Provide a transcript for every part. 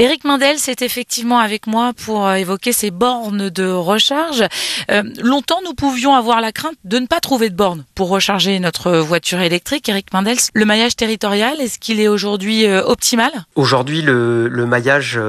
Éric Mendel, c'est effectivement avec moi pour euh, évoquer ces bornes de recharge. Euh, longtemps, nous pouvions avoir la crainte de ne pas trouver de bornes pour recharger notre voiture électrique. Éric Mendel, le maillage territorial, est-ce qu'il est aujourd'hui euh, optimal? Aujourd'hui, le, maillage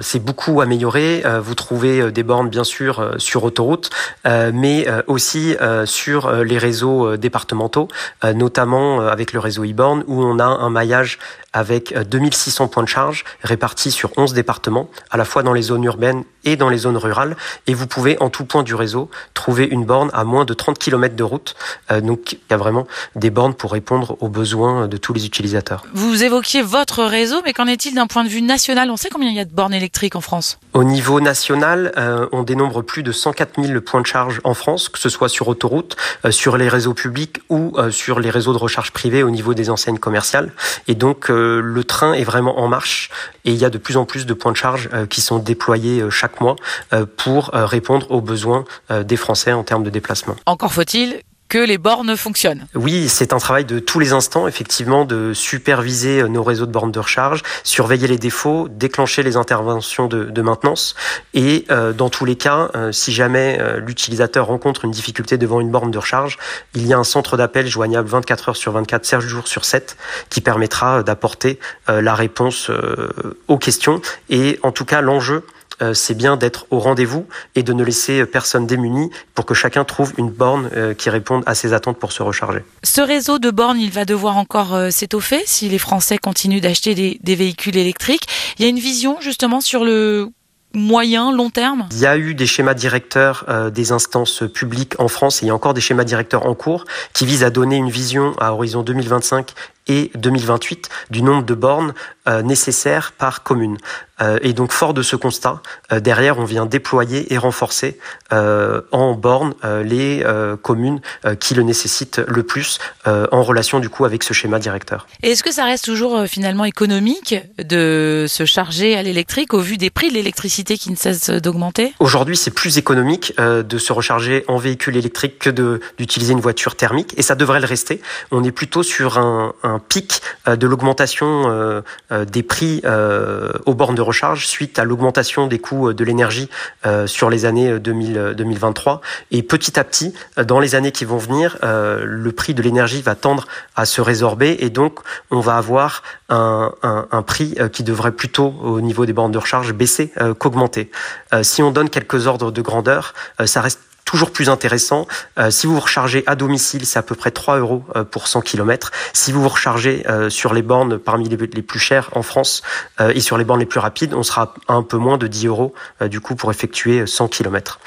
s'est beaucoup amélioré. Vous trouvez des bornes, bien sûr, sur autoroute, mais aussi sur les réseaux départementaux, notamment avec le réseau e-borne, où on a un maillage avec 2600 points de charge répartis sur 11 départements, à la fois dans les zones urbaines et dans les zones rurales. Et vous pouvez, en tout point du réseau, trouver une borne à moins de 30 km de route. Euh, donc, il y a vraiment des bornes pour répondre aux besoins de tous les utilisateurs. Vous évoquiez votre réseau, mais qu'en est-il d'un point de vue national? On sait combien il y a de bornes électriques en France? Au niveau national, euh, on dénombre plus de 104 000 points de charge en France, que ce soit sur autoroute, euh, sur les réseaux publics ou sur les réseaux de recharge privés au niveau des enseignes commerciales. Et donc, le train est vraiment en marche et il y a de plus en plus de points de charge euh, qui sont déployés chaque mois pour répondre aux besoins des Français en termes de déplacement. Encore faut-il que les bornes fonctionnent. Oui, c'est un travail de tous les instants, effectivement, de superviser nos réseaux de bornes de recharge, surveiller les défauts, déclencher les interventions de, de maintenance. Et euh, dans tous les cas, euh, si jamais euh, l'utilisateur rencontre une difficulté devant une borne de recharge, il y a un centre d'appel joignable 24 heures sur 24, 7 jours sur 7, qui permettra d'apporter la réponse aux questions. Et en tout cas, l'enjeu, euh, c'est bien d'être au rendez-vous et de ne laisser personne démuni pour que chacun trouve une borne euh, qui réponde à ses attentes pour se recharger. Ce réseau de bornes, il va devoir encore euh, s'étoffer si les Français continuent d'acheter des, des véhicules électriques. Il y a une vision justement sur le moyen, long terme? Il y a eu des schémas directeurs euh, des instances publiques en France et il y a encore des schémas directeurs en cours qui visent à donner une vision à horizon 2025 et 2028 du nombre de bornes euh, nécessaires par commune. Euh, et donc, fort de ce constat, euh, derrière, on vient déployer et renforcer en bornes les communes qui le nécessitent le plus en relation du coup avec ce schéma directeur. Et est-ce que ça reste toujours finalement économique de se charger à l'électrique au vu des prix de l'électricité qui ne cessent d'augmenter? Aujourd'hui, c'est plus économique de se recharger en véhicule électrique que d'utiliser une voiture thermique et ça devrait le rester. On est plutôt sur un, un pic de l'augmentation des prix aux bornes de recharge suite à l'augmentation des coûts de l'énergie euh, sur les années 2000, 2023. Et petit à petit, dans les années qui vont venir, euh, le prix de l'énergie va tendre à se résorber et donc on va avoir un, prix qui devrait plutôt au niveau des bornes de recharge baisser euh, qu'augmenter. si on donne quelques ordres de grandeur, ça reste toujours plus intéressant. Euh, si vous vous rechargez à domicile, c'est à peu près 3 euros euh, pour 100 km. Si vous vous rechargez euh, sur les bornes parmi les, les plus chères en France euh, et sur les bornes les plus rapides, on sera à un peu moins de 10 euros euh, du coup pour effectuer 100 km.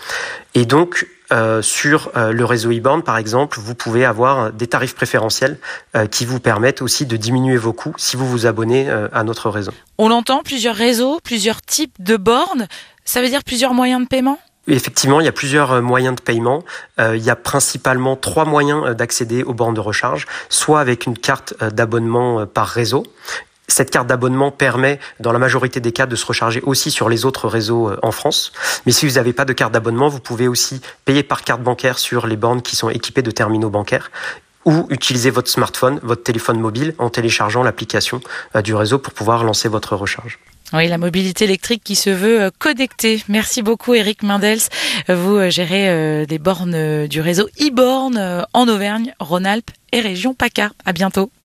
Et donc, euh, sur euh, le réseau e-borne, par exemple, vous pouvez avoir des tarifs préférentiels euh, qui vous permettent aussi de diminuer vos coûts si vous vous abonnez à notre réseau. On l'entend, plusieurs réseaux, plusieurs types de bornes. Ça veut dire plusieurs moyens de paiement? Effectivement, il y a plusieurs euh, moyens de paiement. Euh, il y a principalement trois moyens euh, d'accéder aux bornes de recharge, soit avec une carte d'abonnement par réseau. Cette carte d'abonnement permet, dans la majorité des cas, de se recharger aussi sur les autres réseaux en France. Mais si vous n'avez pas de carte d'abonnement, vous pouvez aussi payer par carte bancaire sur les bornes qui sont équipées de terminaux bancaires ou utiliser votre smartphone, votre téléphone mobile en téléchargeant l'application du réseau pour pouvoir lancer votre recharge. Oui, la mobilité électrique qui se veut connectée. Merci beaucoup Eric Mendels. Vous gérez des bornes du réseau e-borne en Auvergne, Rhône-Alpes et région PACA. À bientôt.